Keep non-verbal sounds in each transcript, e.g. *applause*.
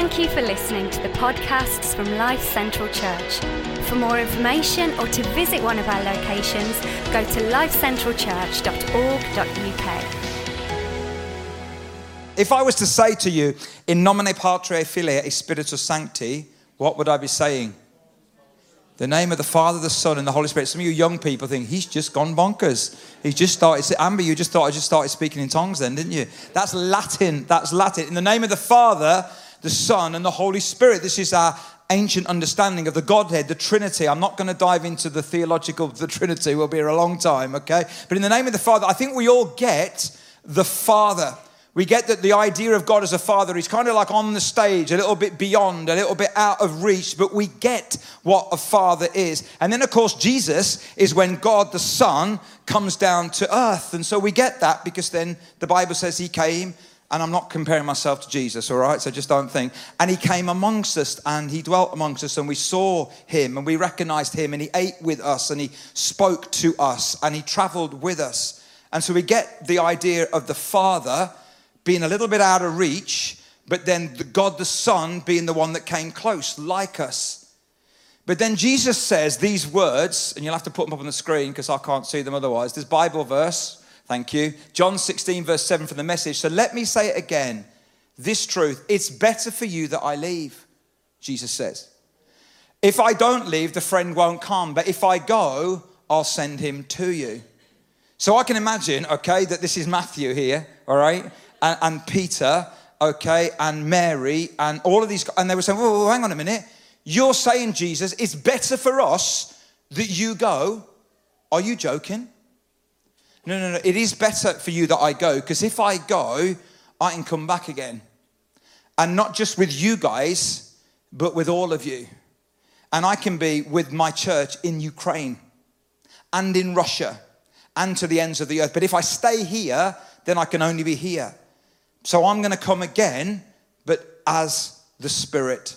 Thank you for listening to the podcasts from Life Central Church. For more information or to visit one of our locations, go to lifecentralchurch.org.uk. If I was to say to you, in nomine Patri Filii et Spiritus Sancti, what would I be saying? The name of the Father, the Son, and the Holy Spirit. Some of you young people think he's just gone bonkers. He's just started. Amber, you just thought I just started speaking in tongues then, didn't you? That's Latin. That's Latin. In the name of the Father, the Son, and the Holy Spirit. This is our ancient understanding of the Godhead, the Trinity. I'm not going to dive into the theological of the Trinity. We'll be here a long time, okay? But in the name of the Father, I think we all get the Father. We get that the idea of God as a father is kind of like on the stage, a little bit beyond, a little bit out of reach, but we get what a father is. And then, of course, Jesus is when God the Son comes down to earth. And so we get that because then the Bible says he came, and I'm not comparing myself to Jesus, all right? So just don't think. And he came amongst us and he dwelt amongst us, and we saw him and we recognized him, and he ate with us and he spoke to us and he traveled with us. And so we get the idea of the Father being a little bit out of reach, but then the God the Son being the one that came close, like us. But then Jesus says these words, and you'll have to put them up on the screen because I can't see them otherwise. This Bible verse, thank you. John 16, verse 7 for the message. So let me say it again. This truth, it's better for you that I leave, Jesus says. If I don't leave, the friend won't come. But if I go, I'll send him to you. So I can imagine, okay, that this is Matthew here, all right? and, and Peter, okay, and Mary, and all of these, and they were saying, whoa, whoa, hang on a minute. You're saying, Jesus, it's better for us that you go. Are you joking? No, no, no. It is better for you that I go because if I go, I can come back again. And not just with you guys, but with all of you. And I can be with my church in Ukraine and in Russia and to the ends of the earth. But if I stay here, then I can only be here. So I'm going to come again, but as the Spirit.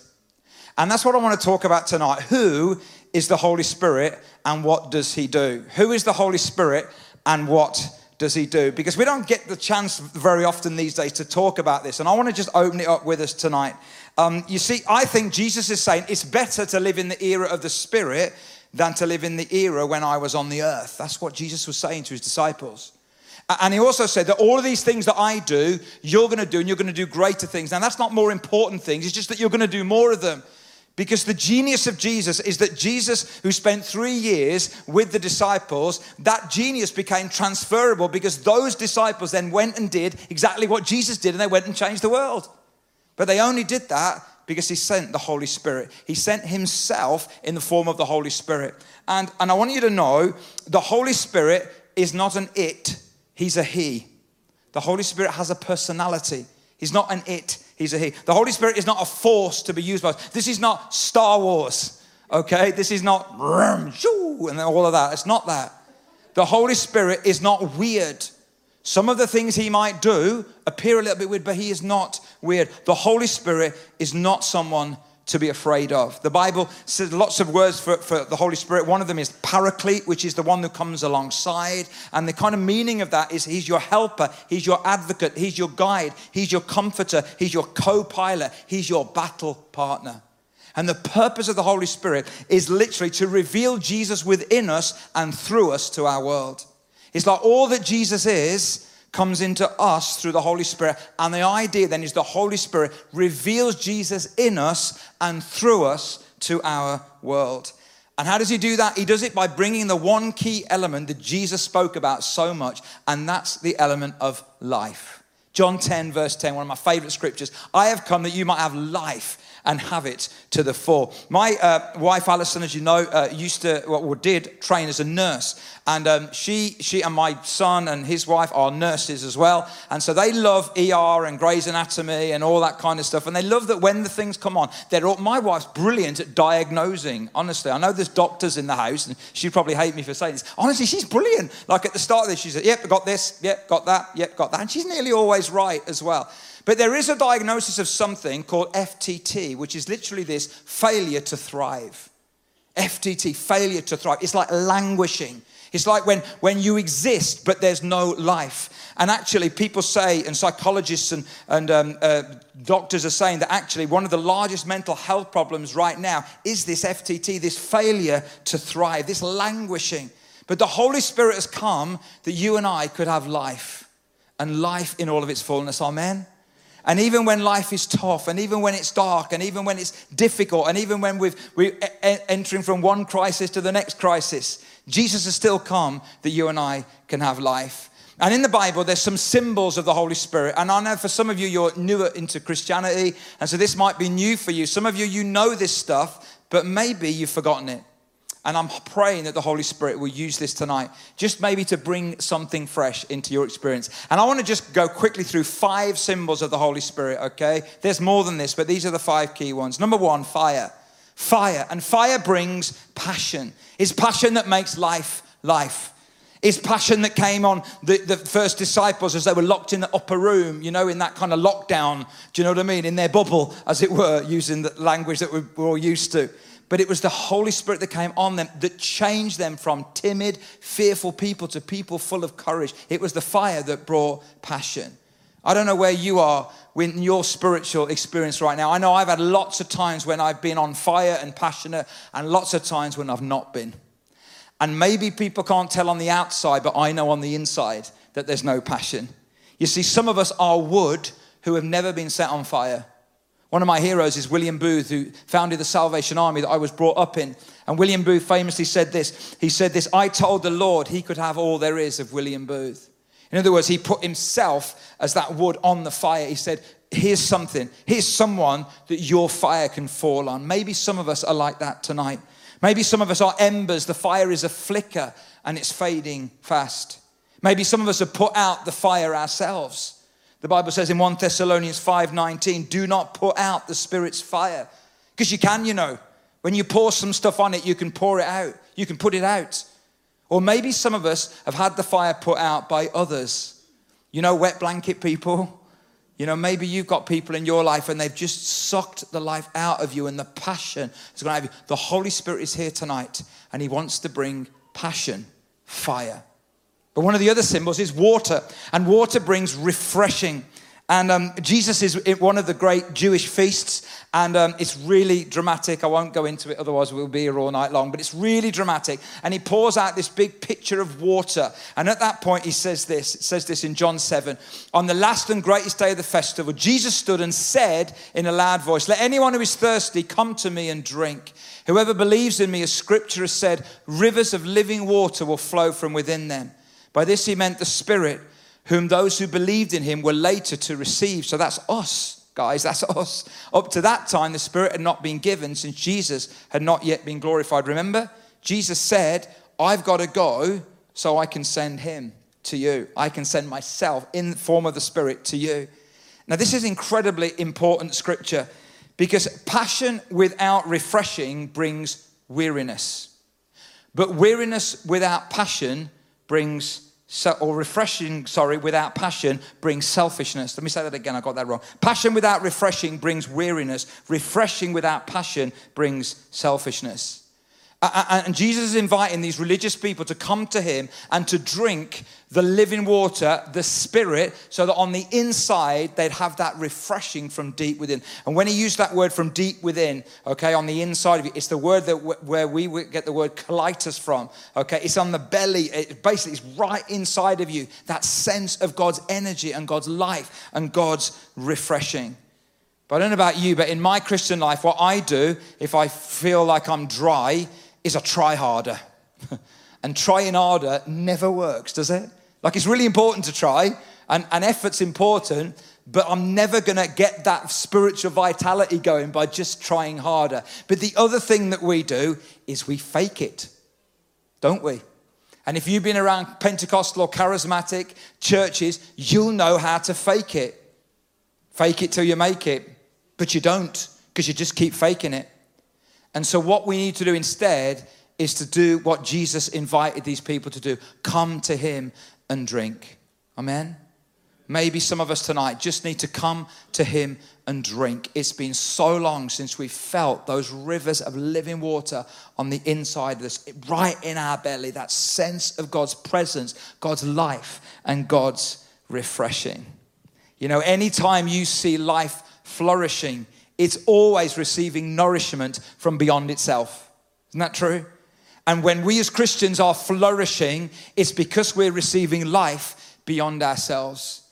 And that's what I want to talk about tonight. Who is the Holy Spirit and what does he do? Who is the Holy Spirit and what does he do? Because we don't get the chance very often these days to talk about this. And I want to just open it up with us tonight. Um, you see, I think Jesus is saying it's better to live in the era of the Spirit than to live in the era when I was on the earth. That's what Jesus was saying to his disciples. And he also said that all of these things that I do, you're going to do, and you're going to do greater things. Now, that's not more important things, it's just that you're going to do more of them. Because the genius of Jesus is that Jesus, who spent three years with the disciples, that genius became transferable because those disciples then went and did exactly what Jesus did and they went and changed the world. But they only did that because he sent the Holy Spirit. He sent himself in the form of the Holy Spirit. And, and I want you to know the Holy Spirit is not an it, He's a He. The Holy Spirit has a personality. He's not an it, He's a He. The Holy Spirit is not a force to be used by us. This is not Star Wars, okay? This is not and all of that. It's not that. The Holy Spirit is not weird. Some of the things He might do appear a little bit weird, but He is not weird. The Holy Spirit is not someone to be afraid of. The Bible says lots of words for, for the Holy Spirit. One of them is paraclete, which is the one who comes alongside. And the kind of meaning of that is he's your helper, he's your advocate, he's your guide, he's your comforter, he's your co pilot, he's your battle partner. And the purpose of the Holy Spirit is literally to reveal Jesus within us and through us to our world. It's like all that Jesus is comes into us through the Holy Spirit. And the idea then is the Holy Spirit reveals Jesus in us and through us to our world. And how does he do that? He does it by bringing the one key element that Jesus spoke about so much, and that's the element of life. John 10, verse 10, one of my favorite scriptures. I have come that you might have life and have it to the full. My uh, wife Alison, as you know, uh, used to or did train as a nurse, and um, she she and my son and his wife are nurses as well, and so they love ER and Grey's Anatomy and all that kind of stuff, and they love that when the things come on, they're all, my wife's brilliant at diagnosing. Honestly, I know there's doctors in the house, and she'd probably hate me for saying this. Honestly, she's brilliant. Like at the start of this, she said, "Yep, got this. Yep, got that. Yep, got that," and she's nearly always right as well. But there is a diagnosis of something called FTT, which is literally this failure to thrive. FTT, failure to thrive. It's like languishing. It's like when, when you exist, but there's no life. And actually, people say, and psychologists and, and um, uh, doctors are saying that actually one of the largest mental health problems right now is this FTT, this failure to thrive, this languishing. But the Holy Spirit has come that you and I could have life and life in all of its fullness. Amen. And even when life is tough, and even when it's dark, and even when it's difficult, and even when we've, we're entering from one crisis to the next crisis, Jesus has still come that you and I can have life. And in the Bible, there's some symbols of the Holy Spirit. And I know for some of you, you're newer into Christianity, and so this might be new for you. Some of you, you know this stuff, but maybe you've forgotten it. And I'm praying that the Holy Spirit will use this tonight, just maybe to bring something fresh into your experience. And I want to just go quickly through five symbols of the Holy Spirit, okay? There's more than this, but these are the five key ones. Number one, fire. Fire. And fire brings passion. It's passion that makes life life. It's passion that came on the, the first disciples as they were locked in the upper room, you know, in that kind of lockdown. Do you know what I mean? In their bubble, as it were, using the language that we're all used to but it was the Holy Spirit that came on them that changed them from timid, fearful people to people full of courage. It was the fire that brought passion. I don't know where you are in your spiritual experience right now. I know I've had lots of times when I've been on fire and passionate, and lots of times when I've not been. And maybe people can't tell on the outside, but I know on the inside that there's no passion. You see, some of us are wood who have never been set on fire. One of my heroes is William Booth, who founded the Salvation Army that I was brought up in. And William Booth famously said this He said this, I told the Lord he could have all there is of William Booth. In other words, he put himself as that wood on the fire. He said, Here's something, here's someone that your fire can fall on. Maybe some of us are like that tonight. Maybe some of us are embers. The fire is a flicker and it's fading fast. Maybe some of us have put out the fire ourselves. The Bible says in 1 Thessalonians 5:19, do not put out the Spirit's fire. Because you can, you know. When you pour some stuff on it, you can pour it out. You can put it out. Or maybe some of us have had the fire put out by others. You know, wet blanket people. You know, maybe you've got people in your life and they've just sucked the life out of you and the passion is going to have you. The Holy Spirit is here tonight and He wants to bring passion, fire. But one of the other symbols is water, and water brings refreshing. And um, Jesus is one of the great Jewish feasts, and um, it's really dramatic. I won't go into it, otherwise, we'll be here all night long. But it's really dramatic. And he pours out this big pitcher of water. And at that point, he says this it says this in John 7 On the last and greatest day of the festival, Jesus stood and said in a loud voice, Let anyone who is thirsty come to me and drink. Whoever believes in me, as scripture has said, rivers of living water will flow from within them. By this he meant the Spirit, whom those who believed in him were later to receive. So that's us, guys, that's us. Up to that time, the Spirit had not been given since Jesus had not yet been glorified. Remember, Jesus said, I've got to go so I can send him to you. I can send myself in the form of the Spirit to you. Now, this is incredibly important scripture because passion without refreshing brings weariness. But weariness without passion brings or refreshing, sorry, without passion brings selfishness. Let me say that again, I got that wrong. Passion without refreshing brings weariness. Refreshing without passion brings selfishness. And Jesus is inviting these religious people to come to him and to drink the living water, the Spirit, so that on the inside they'd have that refreshing from deep within. And when he used that word from deep within, okay, on the inside of you, it's the word that where we get the word colitis from, okay? It's on the belly. It basically, it's right inside of you. That sense of God's energy and God's life and God's refreshing. But I don't know about you, but in my Christian life, what I do if I feel like I'm dry is a try harder. *laughs* and trying harder never works, does it? Like it's really important to try, and, and effort's important, but I'm never gonna get that spiritual vitality going by just trying harder. But the other thing that we do is we fake it, don't we? And if you've been around Pentecostal or charismatic churches, you'll know how to fake it. Fake it till you make it, but you don't because you just keep faking it. And so, what we need to do instead is to do what Jesus invited these people to do come to Him and drink. Amen? maybe some of us tonight just need to come to Him and drink. It's been so long since we felt those rivers of living water on the inside of us, right in our belly, that sense of God's presence, God's life, and God's refreshing. You know, anytime you see life flourishing, it's always receiving nourishment from beyond itself. Isn't that true? And when we as Christians are flourishing, it's because we're receiving life beyond ourselves.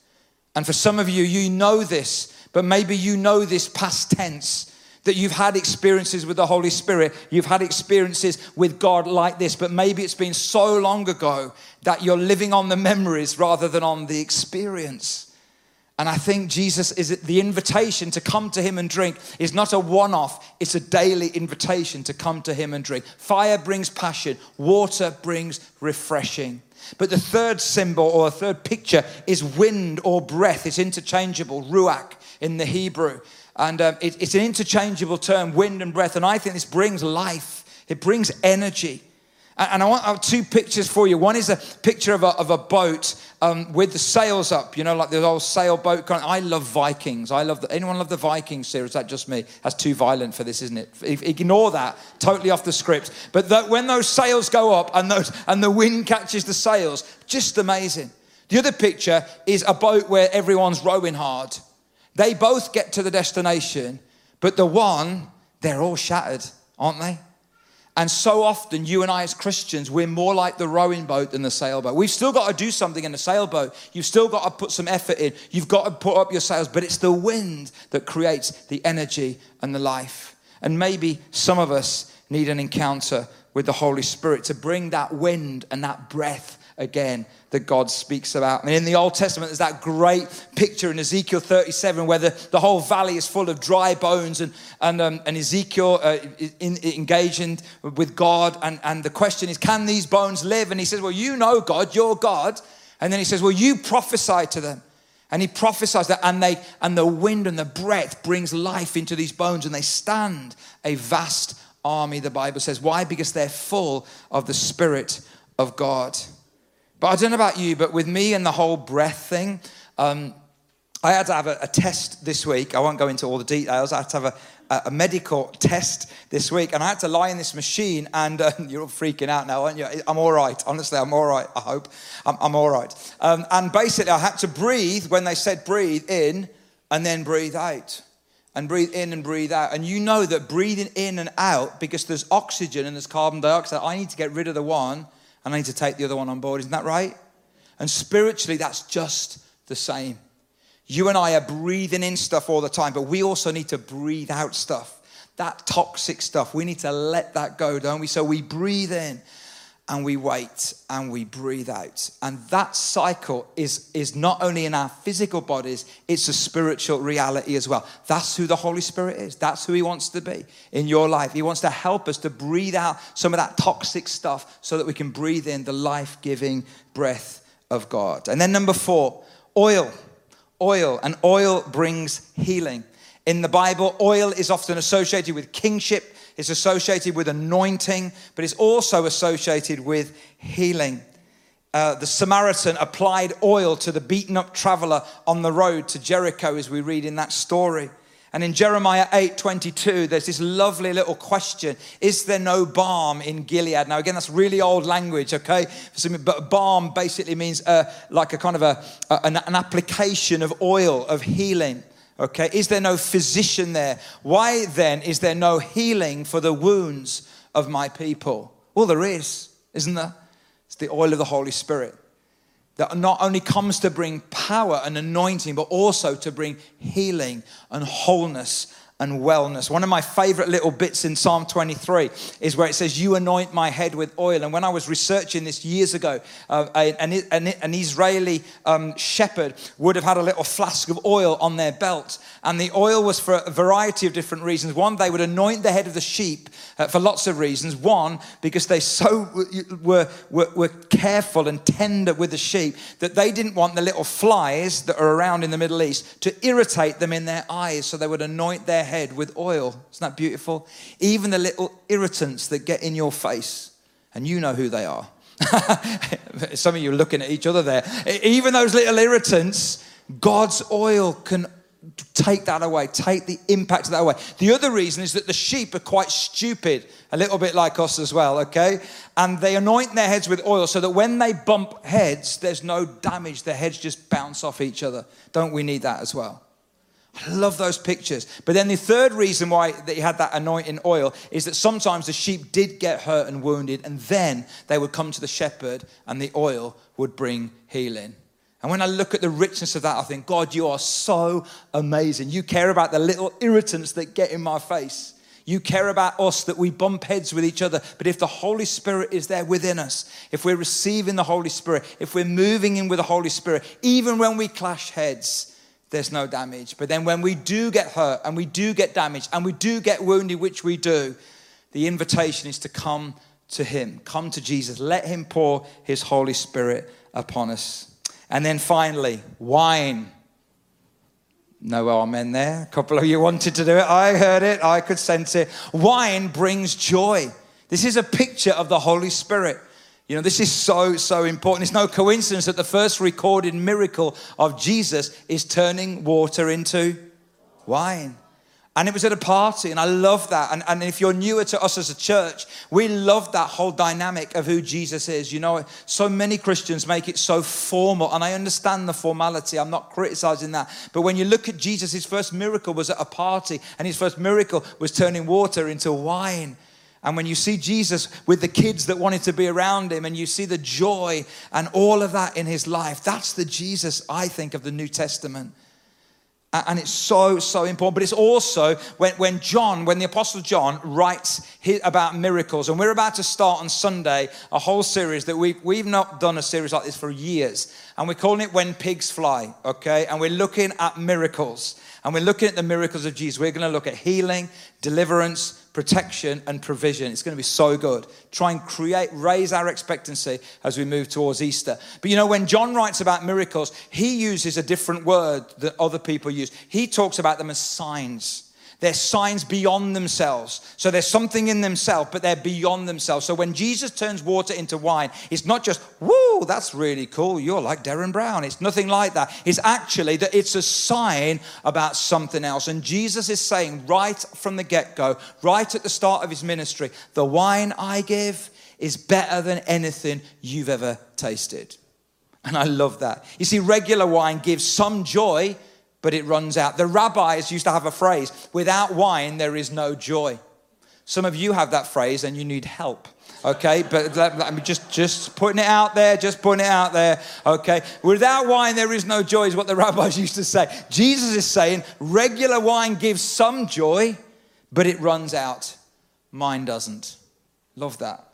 And for some of you, you know this, but maybe you know this past tense that you've had experiences with the Holy Spirit, you've had experiences with God like this, but maybe it's been so long ago that you're living on the memories rather than on the experience. And I think Jesus is the invitation to come to him and drink is not a one off, it's a daily invitation to come to him and drink. Fire brings passion, water brings refreshing. But the third symbol or a third picture is wind or breath. It's interchangeable, ruach in the Hebrew. And um, it, it's an interchangeable term, wind and breath. And I think this brings life, it brings energy. And I want I two pictures for you. One is a picture of a, of a boat um, with the sails up, you know, like the old sailboat. Kind I love Vikings. I love the, anyone love the Vikings series? Is that just me? That's too violent for this, isn't it? Ignore that. Totally off the script. But when those sails go up and those and the wind catches the sails, just amazing. The other picture is a boat where everyone's rowing hard. They both get to the destination, but the one, they're all shattered, aren't they? And so often, you and I as Christians, we're more like the rowing boat than the sailboat. We've still got to do something in the sailboat. You've still got to put some effort in. You've got to put up your sails, but it's the wind that creates the energy and the life. And maybe some of us need an encounter with the Holy Spirit to bring that wind and that breath again that God speaks about. And in the Old Testament, there's that great picture in Ezekiel 37 where the, the whole valley is full of dry bones and, and, um, and Ezekiel uh, in, engaging with God. And, and the question is, can these bones live? And he says, Well, you know God, you're God. And then he says, Well, you prophesy to them. And he prophesies that, and they and the wind and the breath brings life into these bones, and they stand a vast army, the Bible says. Why? Because they're full of the Spirit of God. But I don't know about you, but with me and the whole breath thing, um, I had to have a, a, test this week. I won't go into all the details. I had to have a, a medical test this week, and I had to lie in this machine. And uh, *laughs* you're all freaking out now, aren't you? I'm all right. Honestly, I'm all right. I hope I'm, I'm all right. Um, and basically, I had to breathe when they said breathe in and then breathe out. And breathe in and breathe out. And you know that breathing in and out, because there's oxygen and there's carbon dioxide, I need to get rid of the one and I need to take the other one on board. Isn't that right? And spiritually, that's just the same. You and I are breathing in stuff all the time, but we also need to breathe out stuff. That toxic stuff, we need to let that go, don't we? So we breathe in and we wait and we breathe out. And that cycle is, is not only in our physical bodies, it's a spiritual reality as well. That's who the Holy Spirit is. That's who He wants to be in your life. He wants to help us to breathe out some of that toxic stuff so that we can breathe in the life giving breath of God. And then number four, oil. Oil. And oil brings healing. In the Bible, oil is often associated with kingship it's associated with anointing, but it's also associated with healing. Uh, the Samaritan applied oil to the beaten up traveler on the road to Jericho, as we read in that story. And in Jeremiah 8 22, there's this lovely little question Is there no balm in Gilead? Now, again, that's really old language, okay? But balm basically means uh, like a kind of a, an, an application of oil, of healing. Okay, is there no physician there? Why then is there no healing for the wounds of my people? Well, there is, isn't there? It's the oil of the Holy Spirit that not only comes to bring power and anointing, but also to bring healing and wholeness and wellness. One of my favorite little bits in Psalm 23 is where it says, You anoint my head with oil. And when I was researching this years ago, uh, an, an, an, Israeli um, shepherd would have had a little flask of oil on their belt. And the oil was for a variety of different reasons. One, they would anoint the head of the sheep uh, for lots of reasons. One, because they so were, were, were careful and tender with the sheep that they didn't want the little flies that are around in the Middle East to irritate them in their eyes. So they would anoint their head with oil. Isn't that beautiful? Even the little irritants that get in your face, and you know who they are. *laughs* Some of you are looking at each other there. Even those little irritants, God's oil can take that away, take the impact of that away. The other reason is that the sheep are quite stupid, a little bit like us as well, okay? And they anoint their heads with oil so that when they bump heads, there's no damage. Their heads just bounce off each other. Don't we need that as well? I love those pictures. But then the third reason why they had that anointing oil is that sometimes the sheep did get hurt and wounded, and then they would come to the shepherd and the oil would bring healing. And when I look at the richness of that, I think, God, you are so amazing. You care about the little irritants that get in my face. You care about us that we bump heads with each other. But if the Holy Spirit is there within us, if we're receiving the Holy Spirit, if we're moving in with the Holy Spirit, even when we clash heads, there's no damage. But then when we do get hurt and we do get damaged and we do get wounded, which we do, the invitation is to come to Him, come to Jesus. Let Him pour His Holy Spirit upon us. And then finally, wine. No amen there. A couple of you wanted to do it. I heard it. I could sense it. Wine brings joy. This is a picture of the Holy Spirit. You know, this is so, so important. It's no coincidence that the first recorded miracle of Jesus is turning water into wine. And it was at a party, and I love that. And, and if you're newer to us as a church, we love that whole dynamic of who Jesus is. You know, so many Christians make it so formal, and I understand the formality. I'm not criticizing that. But when you look at Jesus, his first miracle was at a party, and his first miracle was turning water into wine. And when you see Jesus with the kids that wanted to be around him, and you see the joy and all of that in his life, that's the Jesus, I think, of the New Testament. And it's so, so important. But it's also when, when John, when the Apostle John writes about miracles, and we're about to start on Sunday a whole series that we've, we've not done a series like this for years. And we're calling it When Pigs Fly, okay? And we're looking at miracles. And we're looking at the miracles of Jesus. We're going to look at healing, deliverance, protection, and provision. It's going to be so good. Try and create, raise our expectancy as we move towards Easter. But you know, when John writes about miracles, he uses a different word that other people use. He talks about them as signs. They're signs beyond themselves. So there's something in themselves, but they're beyond themselves. So when Jesus turns water into wine, it's not just, whoa, that's really cool. You're like Derren Brown. It's nothing like that. It's actually that it's a sign about something else. And Jesus is saying right from the get go, right at the start of his ministry, the wine I give is better than anything you've ever tasted. And I love that. You see, regular wine gives some joy but it runs out. The rabbis used to have a phrase without wine, there is no joy. Some of you have that phrase and you need help. Okay, but me just just putting it out there, just putting it out there. Okay, without wine there is no joy, is what the *laughs* rabbis used to say. Jesus is saying regular wine gives some joy, but it runs out. Mine doesn't. Love that.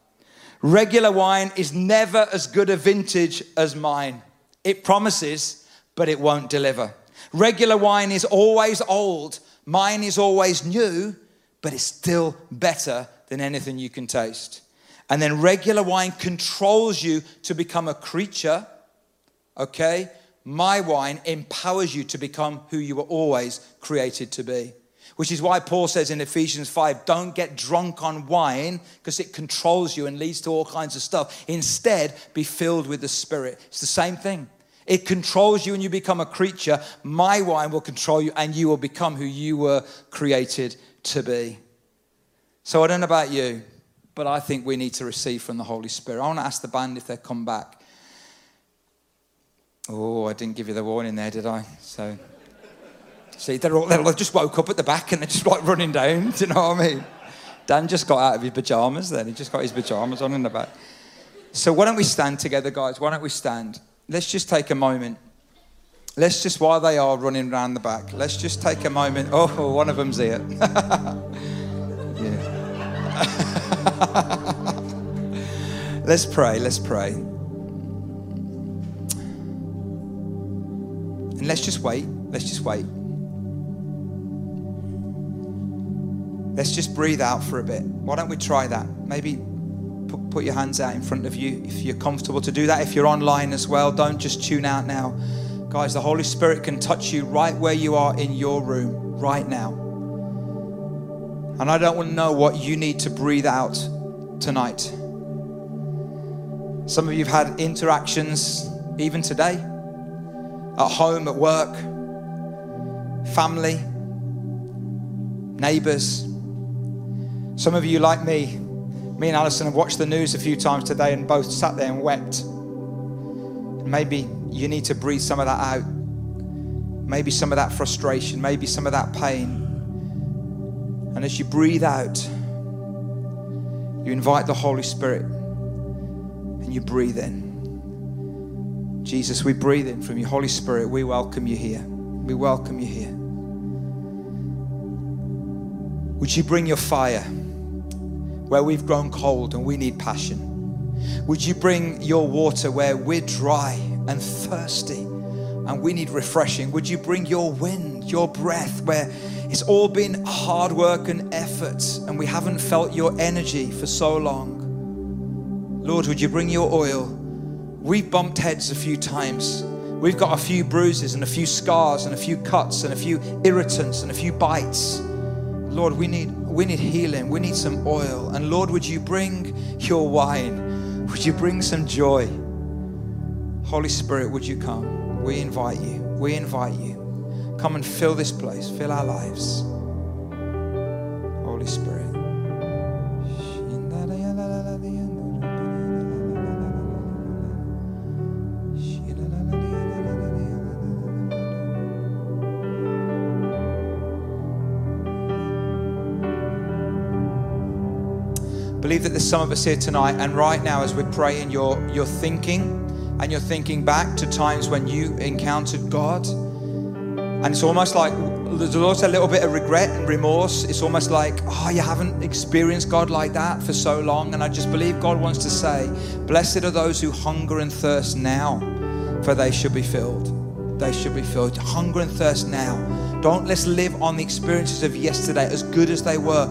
Regular wine is never as good a vintage as mine. It promises, but it won't deliver. Regular wine is always old, mine is always new, but it's still better than anything you can taste. And then regular wine controls you to become a creature, okay? My wine empowers you to become who you were always created to be. Which is why Paul says in Ephesians 5 don't get drunk on wine because it controls you and leads to all kinds of stuff. Instead, be filled with the Spirit. It's the same thing. It controls you and you become a creature. My wine will control you and you will become who you were created to be. So I don't know about you, but I think we need to receive from the Holy Spirit. I want to ask the band if they come back. Oh, I didn't give you the warning there, did I? So, see, they're all, they just woke up at the back and they're just like running down. Do you know what I mean? Dan just got out of his pajamas then. He just got his pajamas on in the back. So, why don't we stand together, guys? Why don't we stand? Let's just take a moment. Let's just, while they are running around the back, let's just take a moment. Oh, one of them's here. *laughs* yeah. *laughs* let's pray, let's pray. And let's just wait. Let's just wait. Let's just breathe out for a bit. Why don't we try that? Maybe put, your hands out in front of you if you're comfortable to do that. If you're online as well, don't just tune out now. Guys, the Holy Spirit can touch you right where you are in your room right now. And I don't want to know what you need to breathe out tonight. Some of you have had interactions even today. at home, at work, family, neighbors. Some of you, like me, me and Alison have watched the news a few times today and both sat there and wept. Maybe you need to breathe some of that out. Maybe some of that frustration, maybe some of that pain. And as you breathe out, you invite the Holy Spirit and you breathe in. Jesus, we breathe in from you. Holy Spirit, we welcome you here. We welcome you here. Would you bring your fire where we've grown cold and we need passion? Would you bring your water where we're dry and thirsty and we need refreshing? Would you bring your wind, your breath where it's all been hard work and effort and we haven't felt your energy for so long? Lord, would you bring your oil? We've bumped heads a few times. We've got a few bruises and a few scars and a few cuts and a few irritants and a few bites. Lord, we need we need healing. We need some oil. And Lord, would you bring your wine? Would you bring some joy? Holy Spirit, would you come? We invite you. We invite you. Come and fill this place, fill our lives. Holy Spirit. Some of us here tonight, and right now, as we're praying, you're, you're thinking and you're thinking back to times when you encountered God. And it's almost like there's also a little bit of regret and remorse. It's almost like, oh, you haven't experienced God like that for so long. And I just believe God wants to say, Blessed are those who hunger and thirst now, for they should be filled. They should be filled. Hunger and thirst now. Don't let's live on the experiences of yesterday, as good as they were.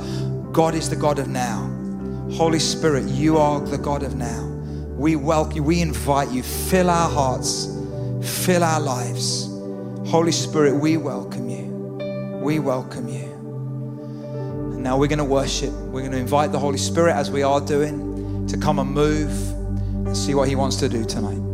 God is the God of now. Holy Spirit, you are the God of now. We welcome you, we invite you, fill our hearts, fill our lives. Holy Spirit, we welcome you. We welcome you. And now we're going to worship. We're going to invite the Holy Spirit, as we are doing, to come and move and see what He wants to do tonight.